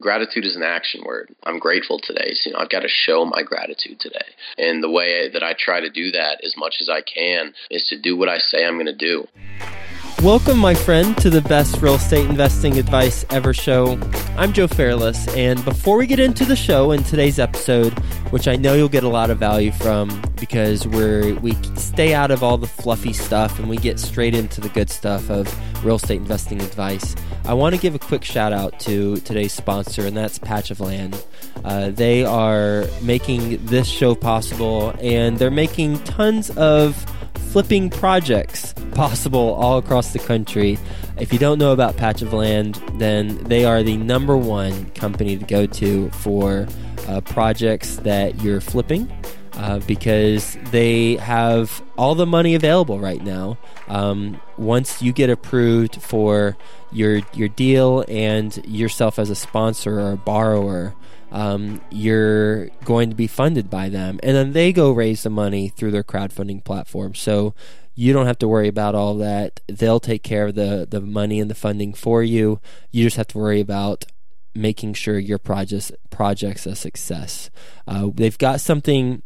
gratitude is an action word. I'm grateful today. So, you know, I've got to show my gratitude today. And the way that I try to do that as much as I can is to do what I say I'm going to do. Welcome, my friend, to the best real estate investing advice ever show. I'm Joe Fairless, and before we get into the show in today's episode, which I know you'll get a lot of value from because we're we stay out of all the fluffy stuff and we get straight into the good stuff of real estate investing advice. I want to give a quick shout out to today's sponsor, and that's Patch of Land. Uh, they are making this show possible, and they're making tons of flipping projects possible all across the country. If you don't know about Patch of Land, then they are the number one company to go to for uh, projects that you're flipping. Uh, because they have all the money available right now. Um, once you get approved for your your deal and yourself as a sponsor or a borrower, um, you're going to be funded by them. And then they go raise the money through their crowdfunding platform. So you don't have to worry about all that. They'll take care of the, the money and the funding for you. You just have to worry about making sure your project's, project's a success. Uh, they've got something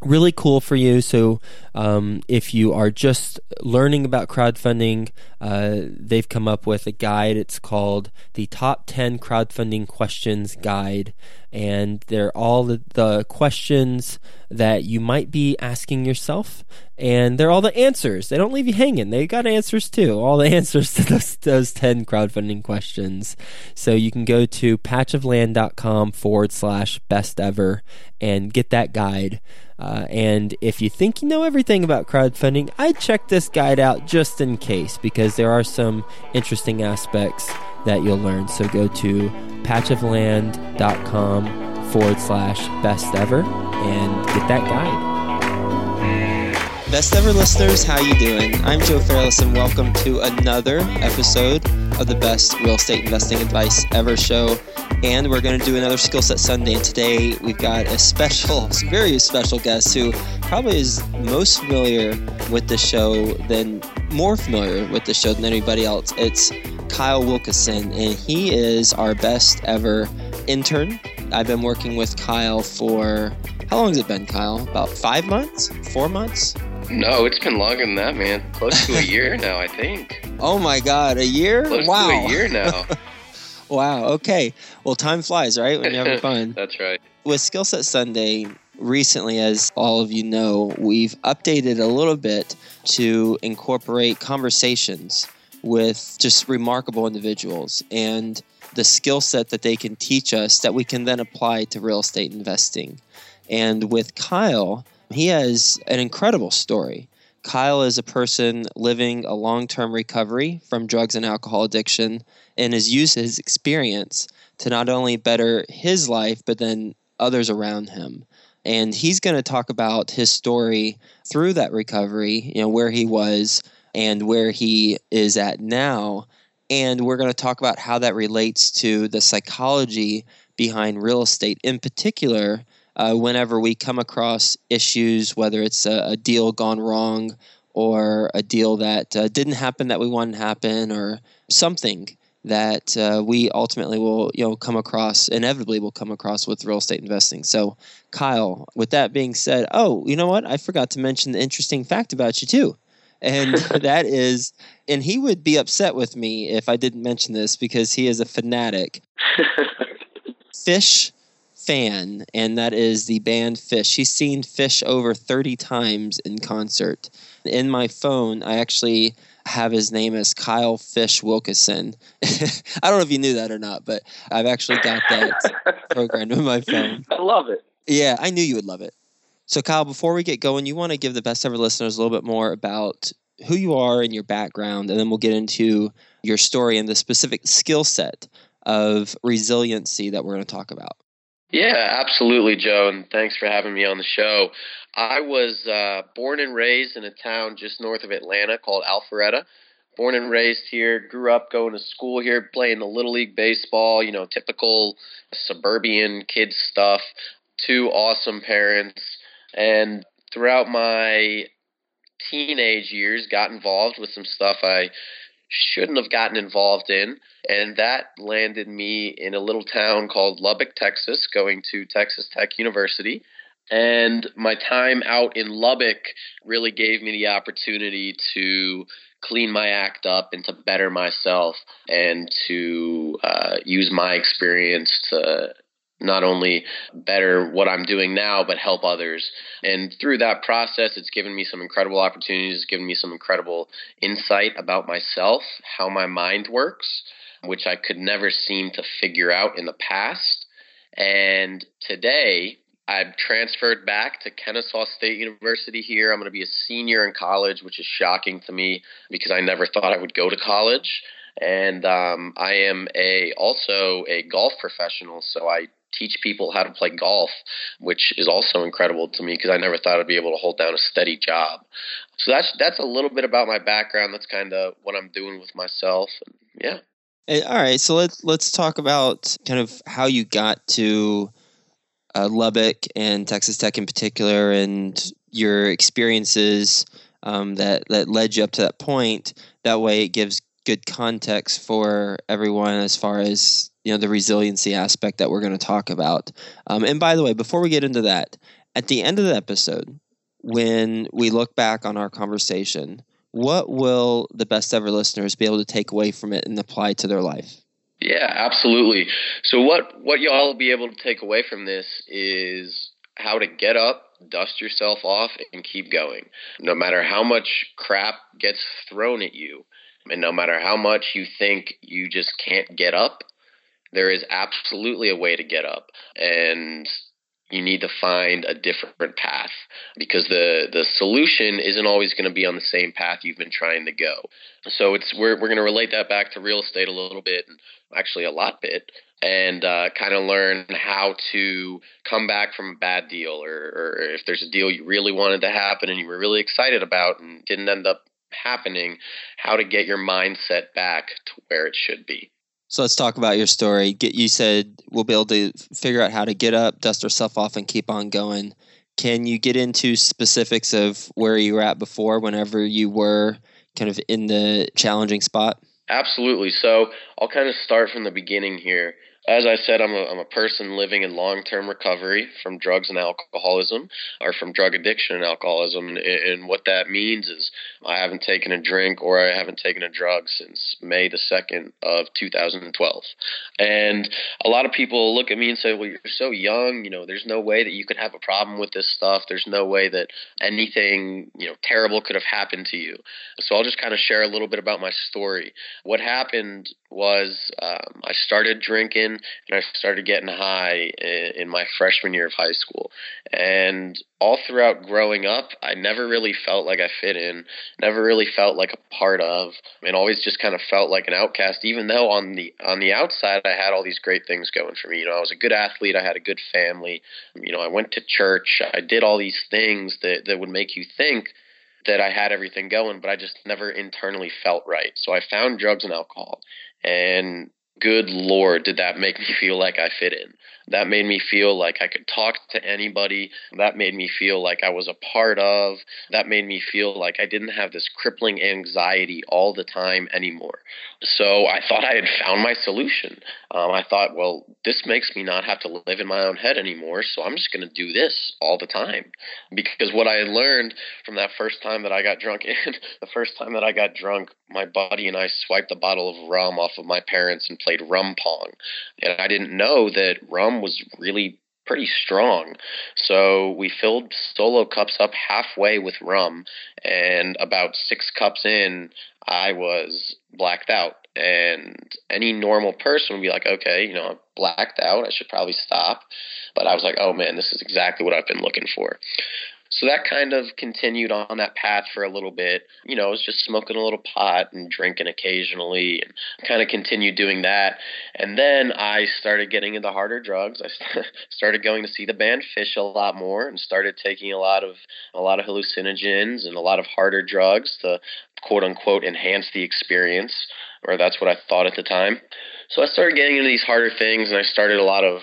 really cool for you. So, um, if you are just learning about crowdfunding, uh, they've come up with a guide. It's called the Top 10 Crowdfunding Questions Guide. And they're all the, the questions that you might be asking yourself. And they're all the answers. They don't leave you hanging. They got answers too. All the answers to those, those 10 crowdfunding questions. So you can go to patchofland.com forward slash best ever and get that guide. Uh, and if you think you know everything about crowdfunding, I'd check this guide out just in case because there are some interesting aspects that you'll learn. So go to patchofland.com forward slash best ever and get that guide. Best ever listeners, how you doing? I'm Joe Fairless and welcome to another episode of the best real estate investing advice ever show. And we're going to do another skill set Sunday. And today we've got a special, very special guest who probably is most familiar with the show than more familiar with the show than anybody else. It's Kyle Wilkeson, and he is our best ever intern. I've been working with Kyle for how long has it been, Kyle? About five months? Four months? No, it's been longer than that, man. Close to a year now, I think. Oh my God, a year? Close wow. to a year now. wow. Okay. Well, time flies, right? When you're having fun. That's right. With Skillset Sunday, recently, as all of you know, we've updated a little bit to incorporate conversations with just remarkable individuals and the skill set that they can teach us that we can then apply to real estate investing. And with Kyle, he has an incredible story. Kyle is a person living a long term recovery from drugs and alcohol addiction and has used his experience to not only better his life, but then others around him. And he's going to talk about his story through that recovery, you know, where he was and where he is at now. And we're going to talk about how that relates to the psychology behind real estate, in particular, uh, whenever we come across issues, whether it's a, a deal gone wrong or a deal that uh, didn't happen that we wanted to happen or something that uh, we ultimately will you know come across inevitably will come across with real estate investing. So kyle with that being said oh you know what? I forgot to mention the interesting fact about you too. And that is and he would be upset with me if i didn't mention this because he is a fanatic. Phish fan, and that is the band Phish. He's seen Phish over 30 times in concert. In my phone, I actually have his name as Kyle Phish Wilkeson. I don't know if you knew that or not, but I've actually got that programmed in my phone. I love it. Yeah, I knew you would love it. So, Kyle, before we get going, you want to give the best ever listeners a little bit more about who you are and your background, and then we'll get into your story and the specific skill set of resiliency that we're going to talk about. Yeah, absolutely, Joe, and thanks for having me on the show. I was uh, born and raised in a town just north of Atlanta called Alpharetta. Born and raised here, grew up going to school here, playing the Little League baseball, you know, typical suburban kid stuff. Two awesome parents. And throughout my teenage years, got involved with some stuff I shouldn't have gotten involved in. And that landed me in a little town called Lubbock, Texas, going to Texas Tech University. And my time out in Lubbock really gave me the opportunity to clean my act up and to better myself and to uh, use my experience to not only better what I'm doing now, but help others. And through that process, it's given me some incredible opportunities, it's given me some incredible insight about myself, how my mind works, which I could never seem to figure out in the past. And today, I've transferred back to Kennesaw State University here. I'm going to be a senior in college, which is shocking to me because I never thought I would go to college. And um, I am a also a golf professional, so I teach people how to play golf, which is also incredible to me because I never thought I'd be able to hold down a steady job. So that's that's a little bit about my background. That's kind of what I'm doing with myself. Yeah. All right, so let's let's talk about kind of how you got to uh, Lubbock and Texas Tech in particular, and your experiences um, that that led you up to that point. That way, it gives good context for everyone as far as you know the resiliency aspect that we're going to talk about. Um, and by the way, before we get into that, at the end of the episode, when we look back on our conversation, what will the best ever listeners be able to take away from it and apply to their life? Yeah, absolutely. So what what y'all will be able to take away from this is how to get up, dust yourself off, and keep going. No matter how much crap gets thrown at you, and no matter how much you think you just can't get up, there is absolutely a way to get up. And you need to find a different path because the the solution isn't always going to be on the same path you've been trying to go. So it's we're we're going to relate that back to real estate a little bit, and actually a lot bit, and uh, kind of learn how to come back from a bad deal, or, or if there's a deal you really wanted to happen and you were really excited about and didn't end up happening, how to get your mindset back to where it should be. So let's talk about your story. Get you said we'll be able to figure out how to get up, dust ourselves off, and keep on going. Can you get into specifics of where you were at before, whenever you were kind of in the challenging spot? Absolutely. So I'll kind of start from the beginning here as I said, I'm a, I'm a person living in long term recovery from drugs and alcoholism, or from drug addiction and alcoholism. And, and, what that means is I haven't taken a drink or I haven't taken a drug since May the 2nd of 2012. And a lot of people look at me and say, well, you're so young, you know, there's no way that you could have a problem with this stuff. There's no way that anything, you know, terrible could have happened to you. So I'll just kind of share a little bit about my story. What happened was um, I started drinking and I started getting high in, my freshman year of high school. And all throughout growing up, I never really felt like I fit in, never really felt like a part of, and always just kind of felt like an outcast. Even though on the on the outside, I had all these great things going for me. You know, I was a good athlete, I had a good family. You know, I went to church, I did all these things that that would make you think that I had everything going, but I just never internally felt right. So I found drugs and alcohol. And good lord did that make me feel like i fit in. That made me feel like i could talk to anybody. That made me feel like i was a part of. That made me feel like i didn't have this crippling anxiety all the time anymore. So i thought i had found my solution. Um, i thought well this makes me not have to live in my own head anymore so i'm just going to do this all the time. Because what i had learned from that first time that i got drunk and the first time that i got drunk my buddy and i swiped a bottle of rum off of my parents and played rum pong. And I didn't know that rum was really pretty strong. So we filled solo cups up halfway with rum, and about six cups in, I was blacked out. And any normal person would be like, okay, you know, I'm blacked out. I should probably stop. But I was like, oh man, this is exactly what I've been looking for. So that kind of continued on that path for a little bit. You know, I was just smoking a little pot and drinking occasionally and kind of continued doing that. And then I started getting into harder drugs. I started going to see the band Phish a lot more and started taking a lot of a lot of hallucinogens and a lot of harder drugs to quote unquote enhance the experience, or that's what I thought at the time. So I started getting into these harder things and I started a lot of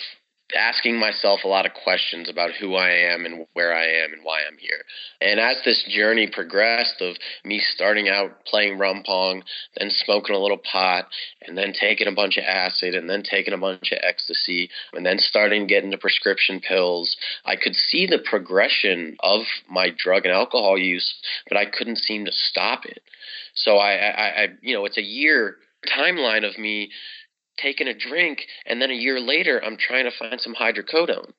asking myself a lot of questions about who I am and where I am and why I'm here. And as this journey progressed of me starting out playing rum pong, then smoking a little pot, and then taking a bunch of acid, and then taking a bunch of ecstasy, and then starting getting the prescription pills, I could see the progression of my drug and alcohol use, but I couldn't seem to stop it. So I, I, I you know, it's a year timeline of me taking a drink, and then a year later, I'm trying to find some hydrocodone.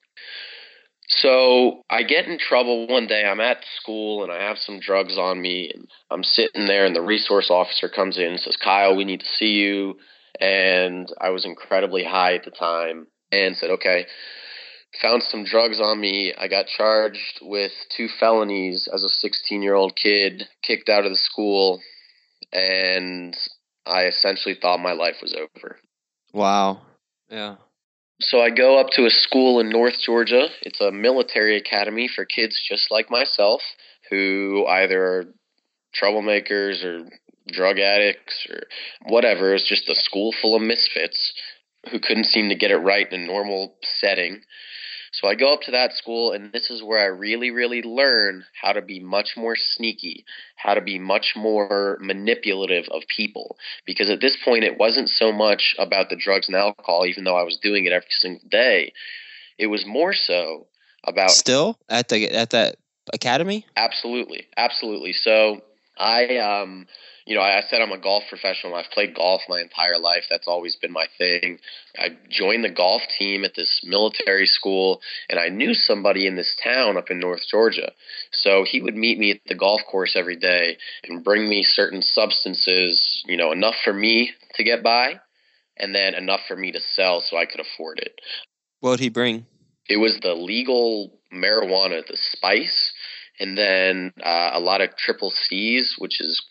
So I get in trouble one day. I'm at school and I have some drugs on me, and I'm sitting there, and the resource officer comes in and says, Kyle, we need to see you. And I was incredibly high at the time and said, okay. Found some drugs on me. I got charged with two felonies as a 16 year old kid, kicked out of the school, and I essentially thought my life was over. Wow. Yeah. So I go up to a school in North Georgia. It's a military academy for kids just like myself who either are troublemakers or drug addicts or whatever. It's just a school full of misfits who couldn't seem to get it right in a normal setting. So I go up to that school, and this is where I really, really learn how to be much more sneaky, how to be much more manipulative of people. Because at this point, it wasn't so much about the drugs and alcohol, even though I was doing it every single day. It was more so about still at the at that academy. Absolutely, absolutely. So I um you know, I said I'm a golf professional. I've played golf my entire life. That's always been my thing. I joined the golf team at this military school, and I knew somebody in this town up in North Georgia. So he would meet me at the golf course every day and bring me certain substances, you know, enough for me to get by, and then enough for me to sell so I could afford it. What would he bring? It was the legal marijuana, the spice and then uh, a lot of triple C's, which is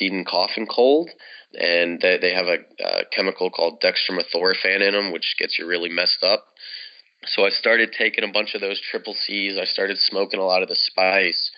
and cough and cold, and they, they have a, a chemical called dextromethorphan in them, which gets you really messed up. So I started taking a bunch of those triple C's. I started smoking a lot of the spice.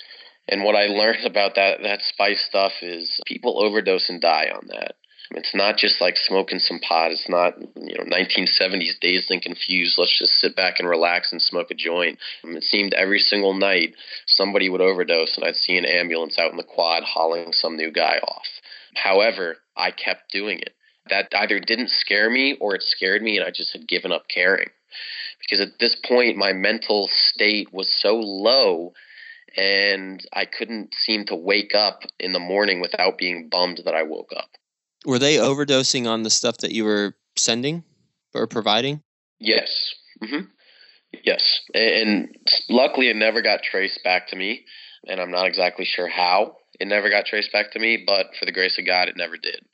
And what I learned about that that spice stuff is people overdose and die on that. It's not just like smoking some pot. It's not, you know, 1970s dazed and confused. Let's just sit back and relax and smoke a joint. Um, it seemed every single night somebody would overdose and I'd see an ambulance out in the quad hauling some new guy off. However, I kept doing it. That either didn't scare me or it scared me and I just had given up caring. Because at this point, my mental state was so low and I couldn't seem to wake up in the morning without being bummed that I woke up. Were they overdosing on the stuff that you were sending or providing? Yes. Mm-hmm. Yes. And luckily, it never got traced back to me. And I'm not exactly sure how it never got traced back to me, but for the grace of God, it never did.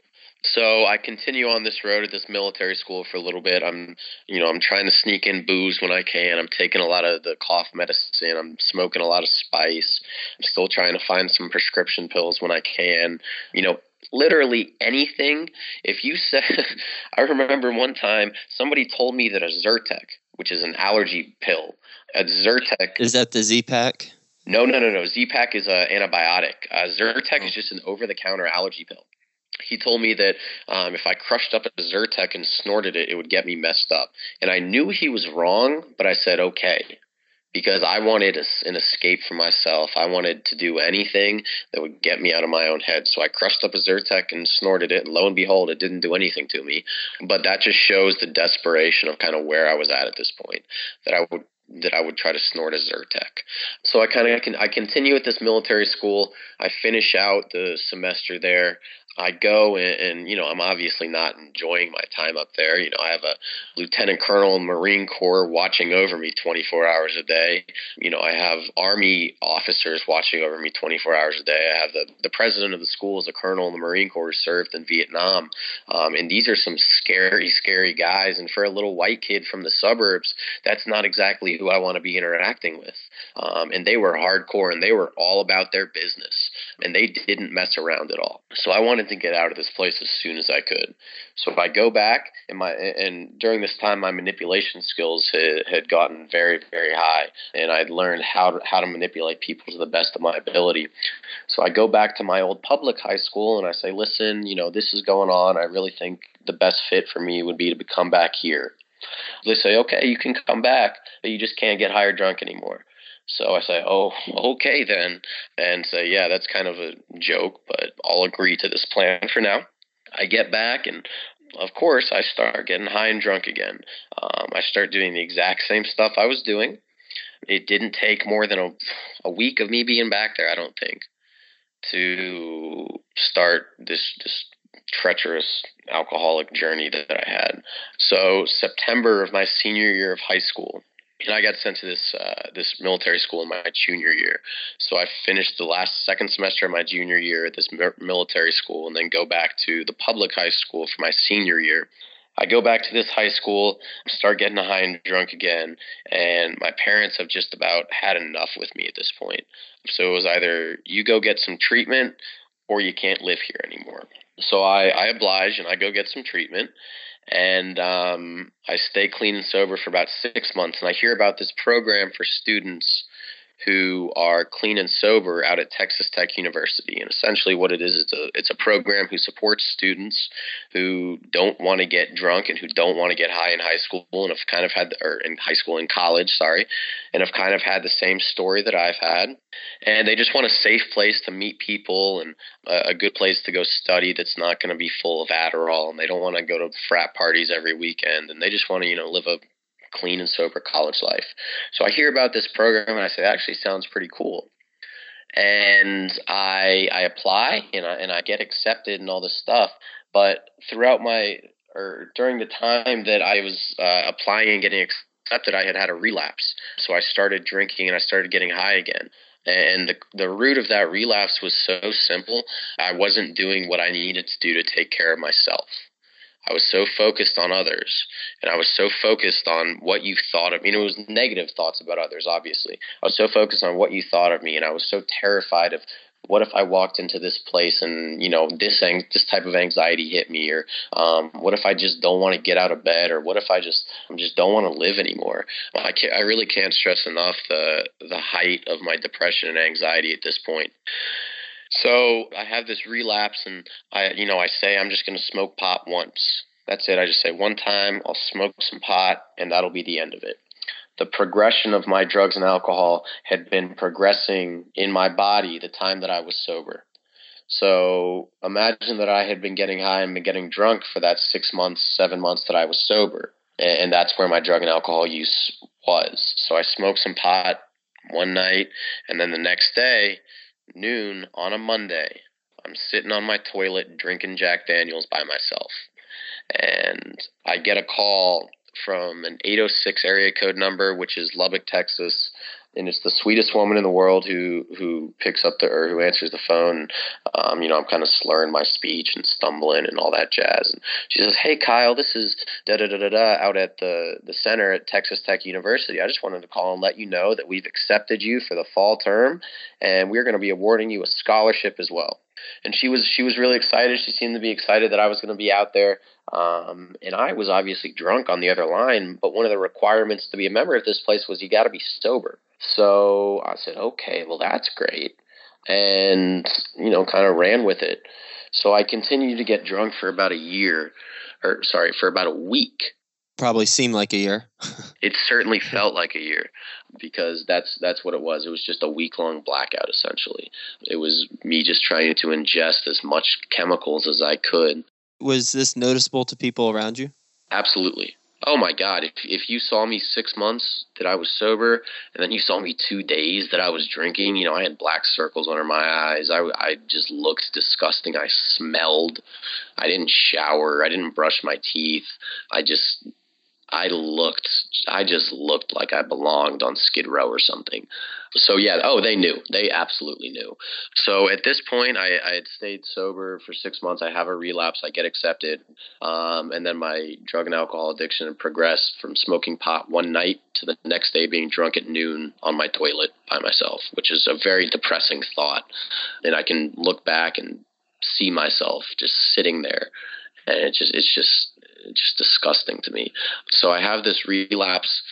So I continue on this road at this military school for a little bit. I'm, you know, I'm trying to sneak in booze when I can. I'm taking a lot of the cough medicine. I'm smoking a lot of spice. I'm still trying to find some prescription pills when I can. You know, literally anything. If you said, I remember one time somebody told me that a Zyrtec, which is an allergy pill, a Zyrtec. Is that the Z-Pak? No, no, no, no. Z-Pak is an antibiotic. Uh, Zyrtec oh. is just an over-the-counter allergy pill. He told me that um, if I crushed up a Zyrtec and snorted it, it would get me messed up. And I knew he was wrong, but I said, okay because I wanted an escape for myself. I wanted to do anything that would get me out of my own head. So I crushed up a Zyrtec and snorted it, and lo and behold, it didn't do anything to me. But that just shows the desperation of kind of where I was at at this point. That I would that I would try to snort a Zyrtec. So I kind of I, continue at this military school. I finish out the semester there. I go and, and, you know I'm obviously not enjoying my time up there. You know I have a lieutenant colonel in Marine Corps watching over me 24 hours a day. You know I have Army officers watching over me 24 hours a day. I have the the president of the school is a colonel in the Marine Corps who served in Vietnam, um, and these are some scary scary guys. And for a little white kid from the suburbs, that's not exactly who I want to be interacting with. Um, and they were hardcore and they were all about their business and they didn't mess around at all. So I wanted to get out of this place as soon as I could. So if I go back and my and during this time my manipulation skills had, had gotten very very high and I'd learned how to, how to manipulate people to the best of my ability. So I go back to my old public high school and I say, listen, you know this is going on. I really think the best fit for me would be to come back here. They say, okay, you can come back, but you just can't get or drunk anymore. So I say, oh, okay then, and say, yeah, that's kind of a joke, but I'll agree to this plan for now. I get back, and of course, I start getting high and drunk again. Um, I start doing the exact same stuff I was doing. It didn't take more than a, a week of me being back there, I don't think, to start this this treacherous alcoholic journey that I had. So September of my senior year of high school, and I got sent to this uh, this military school in my junior year. So I finished the last second semester of my junior year at this military school, and then go back to the public high school for my senior year. I go back to this high school, start getting high and drunk again, and my parents have just about had enough with me at this point. So it was either you go get some treatment or you can't live here anymore. So I, I oblige and I go get some treatment and um, I stay clean and sober for about six months. And I hear about this program for students who are clean and sober out at Texas Tech University. And essentially, what it is, it's a it's a program who supports students who don't want to get drunk and who don't want to get high in high school and have kind of had or in high school in college, sorry, and have kind of had the same story that I've had. And they just want a safe place to meet people and a, a good place to go study that's not going to be full of Adderall. And they don't want to go to frat parties every weekend. And they just want to you know live a clean and sober college life. So I hear about this program and I say, actually sounds pretty cool. And I I apply and I and I get accepted and all this stuff. But throughout my or during the time that I was uh, applying and getting accepted, I had had a relapse. So I started drinking and I started getting high again. And the, the root of that relapse was so simple. I wasn't doing what I needed to do to take care of myself. I was so focused on others and I was so focused on what you thought of me. Know, it was negative thoughts about others, obviously. I was so focused on what you thought of me and I was so terrified of what if I walked into this place and you know this ang- this type of anxiety hit me, or um, what if I just don't want to get out of bed, or what if I just I just don't want to live anymore? I can't, I really can't stress enough the the height of my depression and anxiety at this point. So I have this relapse, and I, you know, I say I'm just going to smoke pot once. That's it. I just say one time I'll smoke some pot, and that'll be the end of it. The progression of my drugs and alcohol had been progressing in my body the time that I was sober. So imagine that I had been getting high and been getting drunk for that six months, seven months that I was sober. And that's where my drug and alcohol use was. So I smoked some pot one night, and then the next day, noon on a Monday, I'm sitting on my toilet drinking Jack Daniels by myself. And I get a call from an 806 area code number, which is Lubbock, Texas, and it's the sweetest woman in the world who who picks up the or who answers the phone. Um, you know, I'm kind of slurring my speech and stumbling and all that jazz. And she says, "Hey, Kyle, this is da da da da da out at the the center at Texas Tech University. I just wanted to call and let you know that we've accepted you for the fall term, and we're going to be awarding you a scholarship as well." And she was she was really excited. She seemed to be excited that I was going to be out there. Um, and I was obviously drunk on the other line, but one of the requirements to be a member of this place was you got to be sober. So I said, okay, well, that's great. And, you know, kind of ran with it. So I continued to get drunk for about a year, or sorry, for about a week. Probably seemed like a year. it certainly felt like a year because that's that's what it was. It was just a week long blackout essentially. It was me just trying to ingest as much chemicals as I could was this noticeable to people around you? Absolutely. Oh my God! If if you saw me six months that I was sober, and then you saw me two days that I was drinking, you know, I had black circles under my eyes. I I just looked disgusting. I smelled. I didn't shower. I didn't brush my teeth. I just I looked, I just looked like I belonged on Skid Row or something. So yeah, oh, they knew, they absolutely knew. So at this point, I, I had stayed sober for six months. I have a relapse. I get accepted, um, and then my drug and alcohol addiction progressed from smoking pot one night to the next day being drunk at noon on my toilet by myself, which is a very depressing thought. And I can look back and see myself just sitting there and it just it's just just disgusting to me. So I have this relapse.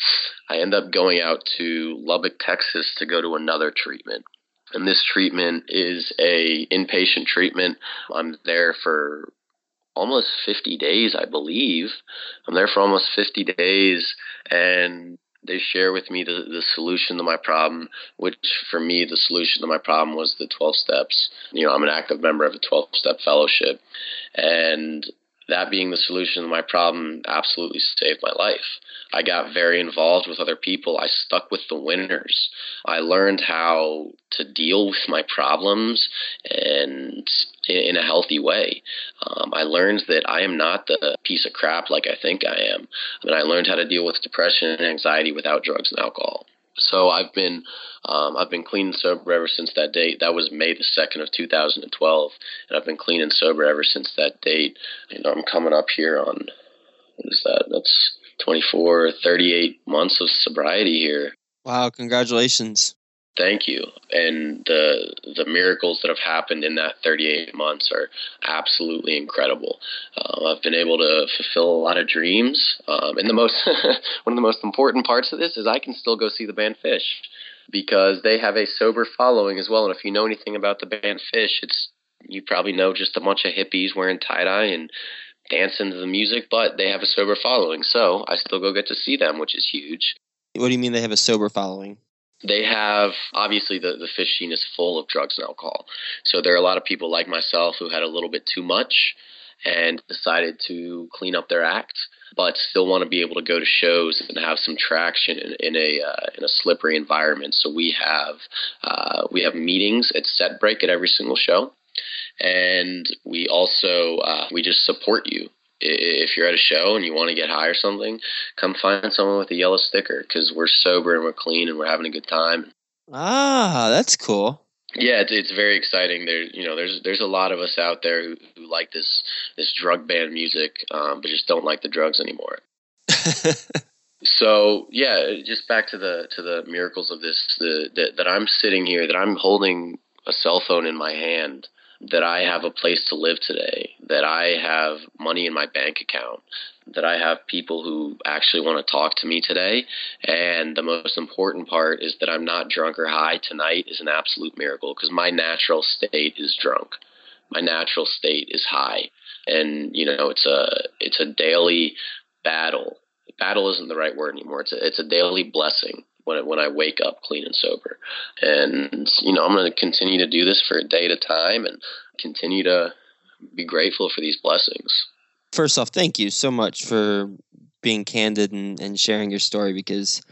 I end up going out to Lubbock, Texas to go to another treatment. And this treatment is a inpatient treatment. I'm there for almost 50 days, I believe. I'm there for almost 50 days, and they share with me the, the solution to my problem, which for me, the solution to my problem was the 12 steps. You know, I'm an active member of a 12 step fellowship. And that being the solution to my problem absolutely saved my life. I got very involved with other people. I stuck with the winners. I learned how to deal with my problems and in a healthy way. Um, I learned that I am not the piece of crap like I think I am. And I learned how to deal with depression and anxiety without drugs and alcohol. So I've been um, I've been clean and sober ever since that date. That was May the second of 2012, and I've been clean and sober ever since that date. You know, I'm coming up here on what is that? That's 24, 38 months of sobriety here. Wow! Congratulations. Thank you. And the the miracles that have happened in that 38 months are absolutely incredible. Uh, I've been able to fulfill a lot of dreams. Um, and the most one of the most important parts of this is I can still go see the band Phish because they have a sober following as well. And if you know anything about the band Phish, it's you probably know just a bunch of hippies wearing tie dye and dancing to the music, but they have a sober following. So I still go get to see them, which is huge. What do you mean they have a sober following? They have obviously the, the Phish scene is full of drugs and alcohol. So there are a lot of people like myself who had a little bit too much and decided to clean up their act, but still want to be able to go to shows and have some traction in, in a uh, in a slippery environment. So we have uh, we have meetings at set break at every single show, and we also uh, we just support you if you're at a show and you want to get high or something, come find someone with a yellow sticker because we're sober and we're clean and we're having a good time. Ah, that's cool. Yeah, it's, it's very exciting. There, you know, there's there's a lot of us out there who, who like this this drug band music, um, but just don't like the drugs anymore. so yeah, just back to the to the miracles of this. The that, that I'm sitting here, that I'm holding a cell phone in my hand that I have a place to live today, that I have money in my bank account, that I have people who actually want to talk to me today. And the most important part is that I'm not drunk or high tonight is an absolute miracle because my natural state is drunk. My natural state is high. And, you know, it's a it's a daily battle. Battle isn't the right word anymore. It's a, it's a daily blessing when when I wake up clean and sober. And you know, I'm going to continue to do this for a day at a time and continue to be grateful for these blessings. First off, thank you so much for being candid and, and sharing your story because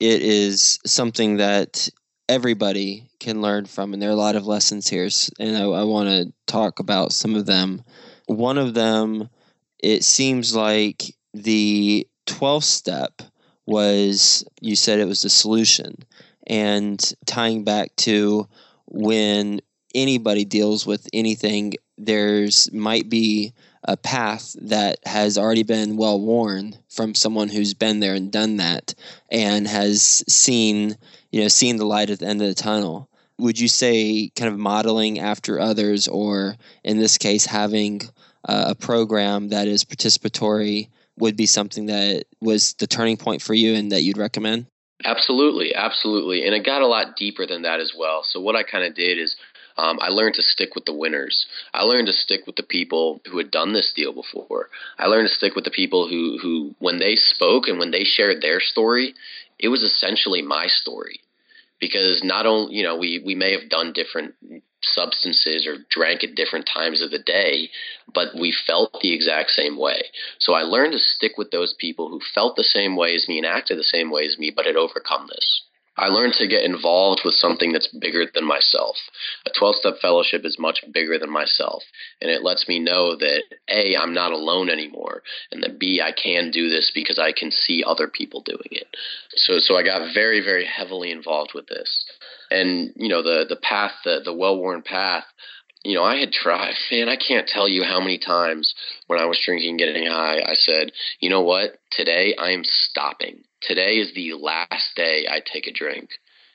it is something that everybody can learn from, and there are a lot of lessons here. And I, I want to talk about some of them. One of them, it seems like the 12th step was you said it was the solution. And tying back to when anybody deals with anything, there's might be a path that has already been well worn from someone who's been there and done that and has seen, you know, seen the light at the end of the tunnel. Would you say kind of modeling after others, or in this case, having a program that is participatory would be something that was the turning point for you and that you'd recommend? Absolutely, absolutely. And it got a lot deeper than that as well. So, what I kind of did is um, I learned to stick with the winners. I learned to stick with the people who had done this deal before. I learned to stick with the people who, who when they spoke and when they shared their story, it was essentially my story. Because not only, you know, we, we may have done different substances or drank at different times of the day, but we felt the exact same way. So I learned to stick with those people who felt the same way as me and acted the same way as me, but had overcome this. I learned to get involved with something that's bigger than myself. A 12 step fellowship is much bigger than myself. And it lets me know that A, I'm not alone anymore. And that B, I can do this because I can see other people doing it. So, so I got very, very heavily involved with this. And, you know, the, the path, the, the well worn path, you know, I had tried, man, I can't tell you how many times when I was drinking, getting high, I said, you know what? Today I am stopping. Today is the last day I take a drink.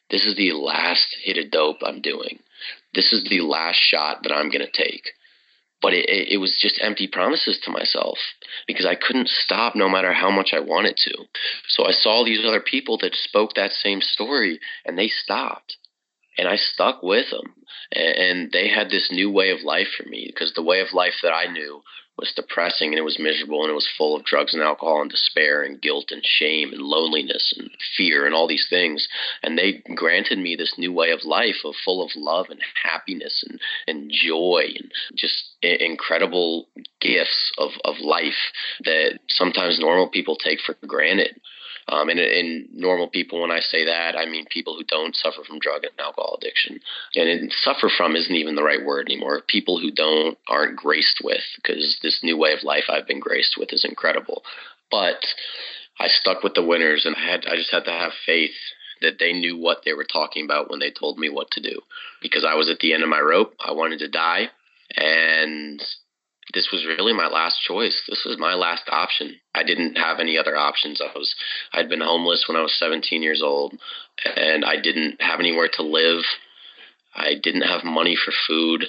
This is the last hit of dope I'm doing. This is the last shot that I'm going to take. But it, it, was just empty promises to myself because I couldn't stop no matter how much I wanted to. So I saw these other people that spoke that same story and they stopped and I stuck with them. And they had this new way of life for me because the way of life that I knew was depressing and it was miserable and it was full of drugs and alcohol and despair and guilt and shame and loneliness and fear and all these things. And they granted me this new way of life of full of love and happiness and, and joy and just incredible gifts of, of life that sometimes normal people take for granted um, and, in normal people, when I say that, I mean people who don't suffer from drug and alcohol addiction. And it, suffer from isn't even the right word anymore. People who don't aren't graced with, because this new way of life I've been graced with is incredible. But I stuck with the winners, and I had I just had to have faith that they knew what they were talking about when they told me what to do, because I was at the end of my rope. I wanted to die, and this was really my last choice. This was my last option. I didn't have any other options. I was I'd been homeless when I was 17 years old and I didn't have anywhere to live. I didn't have money for food.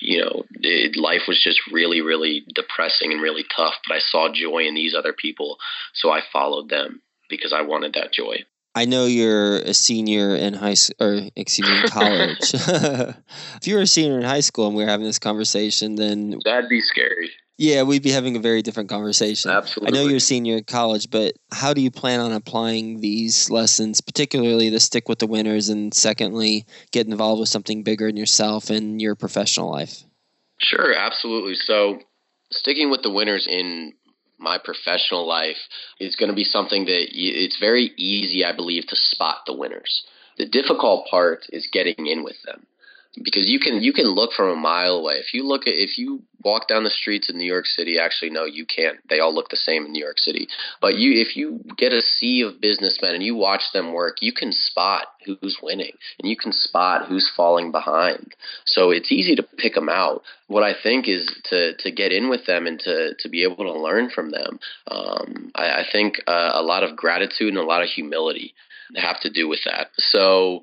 You know, it, life was just really really depressing and really tough, but I saw joy in these other people, so I followed them because I wanted that joy. I know you're a senior in high school, or excuse me, in college. if you were a senior in high school and we were having this conversation, then that'd be scary. Yeah, we'd be having a very different conversation. Absolutely. I know you're a senior in college, but how do you plan on applying these lessons, particularly the stick with the winners, and secondly, get involved with something bigger in yourself and your professional life? Sure, absolutely. So, sticking with the winners in my professional life is going to be something that it's very easy, I believe, to spot the winners. The difficult part is getting in with them because you can you can look from a mile away. If you look at if you walk down the streets in New York City, actually no, you can't. They all look the same in New York City. But you if you get a sea of businessmen and you watch them work, you can spot who's winning and you can spot who's falling behind. So it's easy to pick them out. What I think is to to get in with them and to to be able to learn from them. Um, I, I think uh, a lot of gratitude and a lot of humility have to do with that. So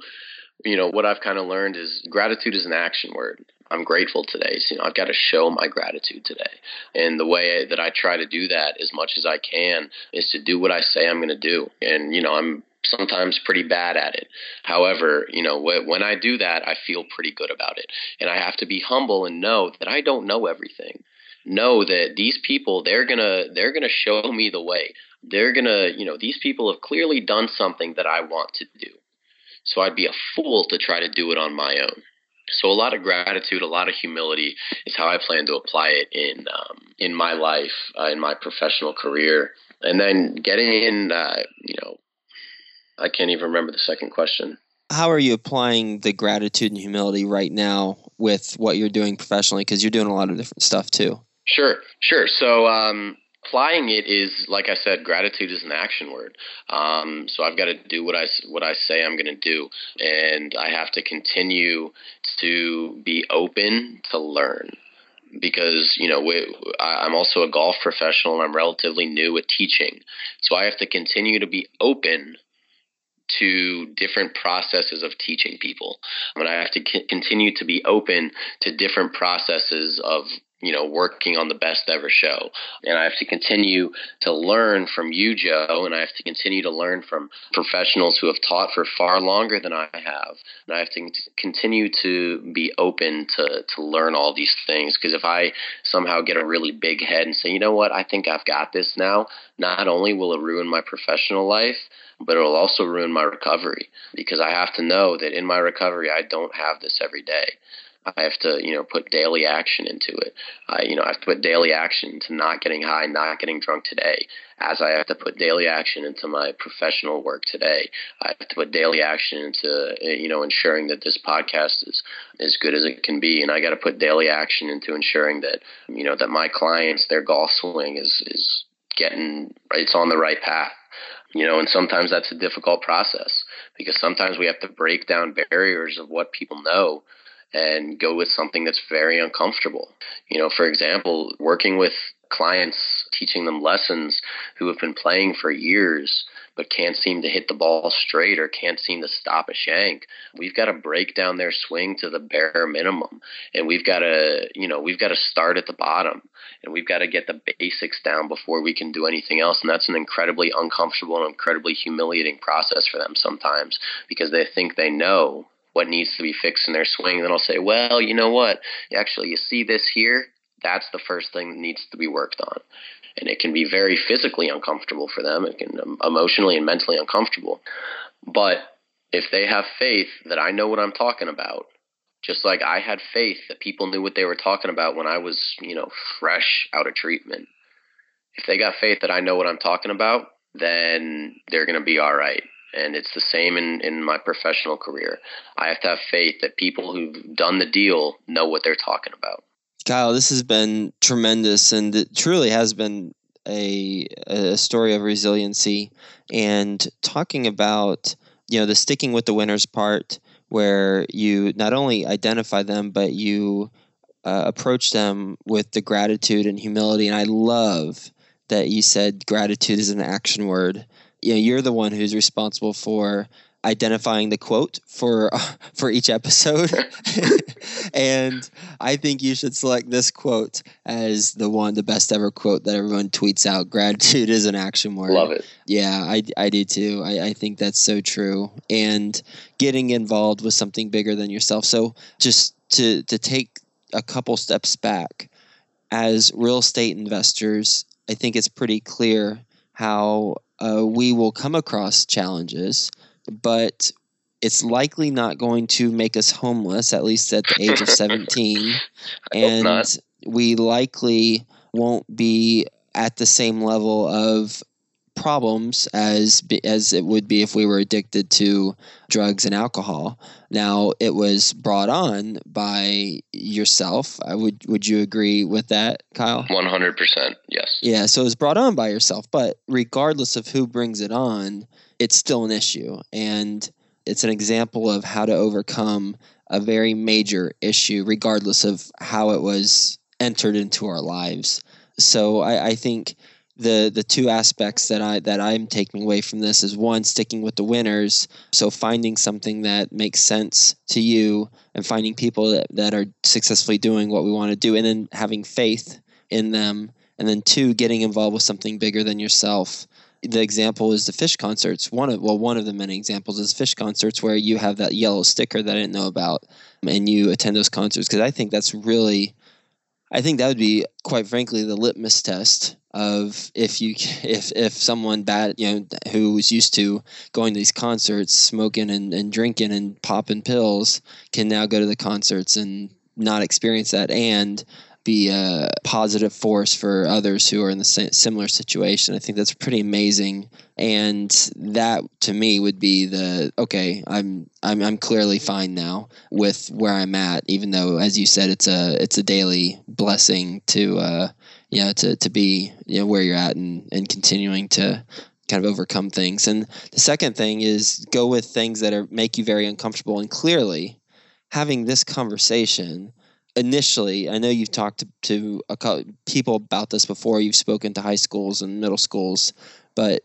you know, what I've kind of learned is gratitude is an action word. I'm grateful today. So, you know, I've got to show my gratitude today. And the way that I try to do that as much as I can is to do what I say I'm going to do. And, you know, I'm sometimes pretty bad at it. However, you know, when I do that, I feel pretty good about it. And I have to be humble and know that I don't know everything. Know that these people, they're going to they're going to show me the way. They're going to, you know, these people have clearly done something that I want to do. So I'd be a fool to try to do it on my own. So a lot of gratitude, a lot of humility is how I plan to apply it in um, in my life, uh, in my professional career, and then getting in. Uh, you know, I can't even remember the second question. How are you applying the gratitude and humility right now with what you're doing professionally? Because you're doing a lot of different stuff too. Sure, sure. So um, applying it is like I said, gratitude is an action word. Um, so I've got to do what I what I say I'm going to do, and I have to continue to be open to learn because you know we, I'm also a golf professional and I'm relatively new at teaching, so I have to continue to be open to different processes of teaching people. I mean, I have to c- continue to be open to different processes of you know, working on the best ever show. And I have to continue to learn from you, Joe, and I have to continue to learn from professionals who have taught for far longer than I have. And I have to continue to be open to, to learn all these things because if I somehow get a really big head and say, you know what, I think I've got this now, not only will it ruin my professional life, but it will also ruin my recovery because I have to know that in my recovery, I don't have this every day. I have to, you know, put daily action into it. I, you know, I have to put daily action into not getting high, not getting drunk today, as I have to put daily action into my professional work today. I have to put daily action into, eh, you know, ensuring that this podcast is as good as it can be, and I got to put daily action into ensuring that, you know, that my clients, their golf swing is is getting, it's on the right path you know and sometimes that's a difficult process because sometimes we have to break down barriers of what people know and go with something that's very uncomfortable. You know, for example, working with clients, teaching them lessons who have been playing for years but can't seem to hit the ball straight or can't seem to stop a shank. We've got to break down their swing to the bare minimum. And we've got to, you know, we've got to start at the bottom and we've got to get the basics down before we can do anything else. And that's an incredibly uncomfortable and incredibly humiliating process for them sometimes because they think they know what needs to be fixed in their swing. Then I'll say, well, you know what? Actually, you see this here? That's the first thing that needs to be worked on. And it can be very physically uncomfortable for them. It can um, emotionally and mentally uncomfortable. But if they have faith that I know what I'm talking about, just like I had faith that people knew what they were talking about when I was, you know, fresh out of treatment. If they got faith that I know what I'm talking about, then they're going to be all right. And it's the same in, in my professional career. I have to have faith that people who've done the deal know what they're talking about. Kyle, this has been tremendous, and it truly has been a, a story of resiliency. And talking about, you know, the sticking with the winners part, where you not only identify them, but you uh, approach them with the gratitude and humility. And I love that you said gratitude is an action word. You know, you're the one who's responsible for identifying the quote for uh, for each episode. And i think you should select this quote as the one the best ever quote that everyone tweets out. Gratitude is an action word. Love it. Yeah i, I do too. I, I think that's so true. And getting involved with something bigger than yourself. So just to to take a couple steps back as real estate investors i think it's pretty clear how uh, we will come across challenges but it's likely not going to make us homeless, at least at the age of 17. and we likely won't be at the same level of problems as as it would be if we were addicted to drugs and alcohol. Now, it was brought on by yourself. I would would you agree with that, Kyle? 100%. Yes. Yeah, so it was brought on by yourself, but regardless of who brings it on, it's still an issue. And it's an example of how to overcome a very major issue, regardless of how it was entered into our lives. So I, I think the the two aspects that I that I'm taking away from this is one sticking with the winners. So finding something that makes sense to you and finding people that, that are successfully doing what we want to do and then having faith in them. And then two getting involved with something bigger than yourself. The example is the Phish concerts. One of well, one of the many examples is Phish concerts where you have that yellow sticker that I didn't know about, and you attend those concerts. Because I think that's really, I think that would be quite frankly the litmus test of if you if if someone bad you know who was used to going to these concerts, smoking and, and drinking and popping pills can now go to the concerts and not experience that. And be a positive force for others who are in the similar situation. I think that's pretty amazing, and that to me would be the okay. I'm I'm I'm clearly fine now with where I'm at, even though, as you said, it's a it's a daily blessing to uh, know to to be you know where you're at and and continuing to kind of overcome things. And the second thing is go with things that are make you very uncomfortable and clearly having this conversation initially, I know you've talked to, to a couple people about this before. You've spoken to high schools and middle schools, but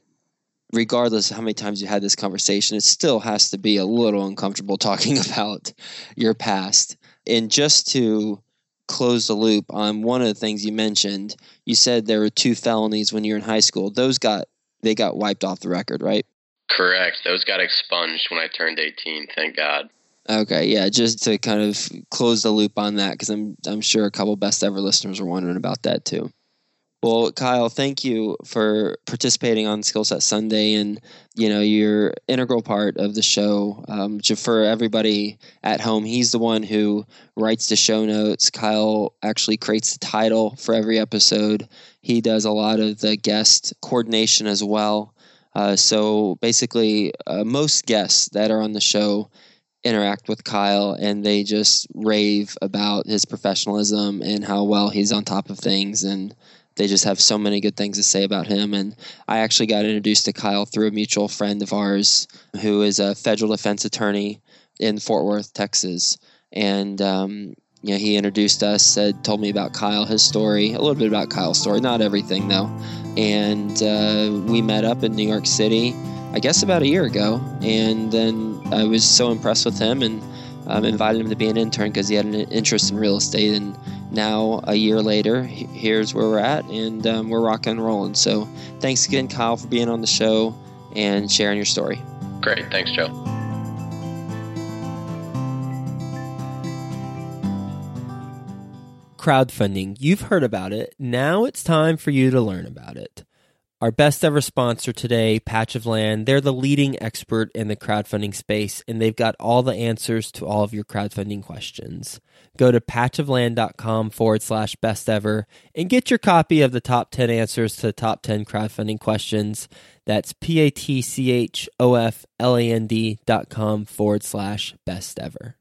regardless of how many times you had this conversation, it still has to be a little uncomfortable talking about your past. And just to close the loop on one of the things you mentioned, you said there were two felonies when you were in high school. Those got they got wiped off the record, right? Correct. Those got expunged when I turned 18. Thank God. Okay, yeah, just to kind of close the loop on that because I'm I'm sure a couple best ever listeners are wondering about that too. Well, Kyle, thank you for participating on Skill Set Sunday, and you know you're integral part of the show. Um, for everybody at home, he's the one who writes the show notes. Kyle actually creates the title for every episode. He does a lot of the guest coordination as well. Uh, so basically, uh, most guests that are on the show interact with Kyle and they just rave about his professionalism and how well he's on top of things and they just have so many good things to say about him. And I actually got introduced to Kyle through a mutual friend of ours who is a federal defense attorney in Fort Worth, Texas. And um, you know, he introduced us, said, told me about Kyle, his story, a little bit about Kyle's story, not everything though. And uh, we met up in New York City I guess about a year ago, and then I was so impressed with him and um, invited him to be an intern because he had an interest in real estate. And now, a year later, here's where we're at, and um, we're rocking and rolling. So, thanks again, Kyle, for being on the show and sharing your story. Great. Thanks, Joe. crowdfunding. You've heard about it. Now it's time for you to learn about it. Our best ever sponsor today, Patch of Land, they're the leading expert in the crowdfunding space, and they've got all the answers to all of your crowdfunding questions. Go to patchofland.com forward slash best ever and get your copy of the top 10 answers to the top 10 crowdfunding questions. That's P A T C H O F L A N D dot com forward slash best ever.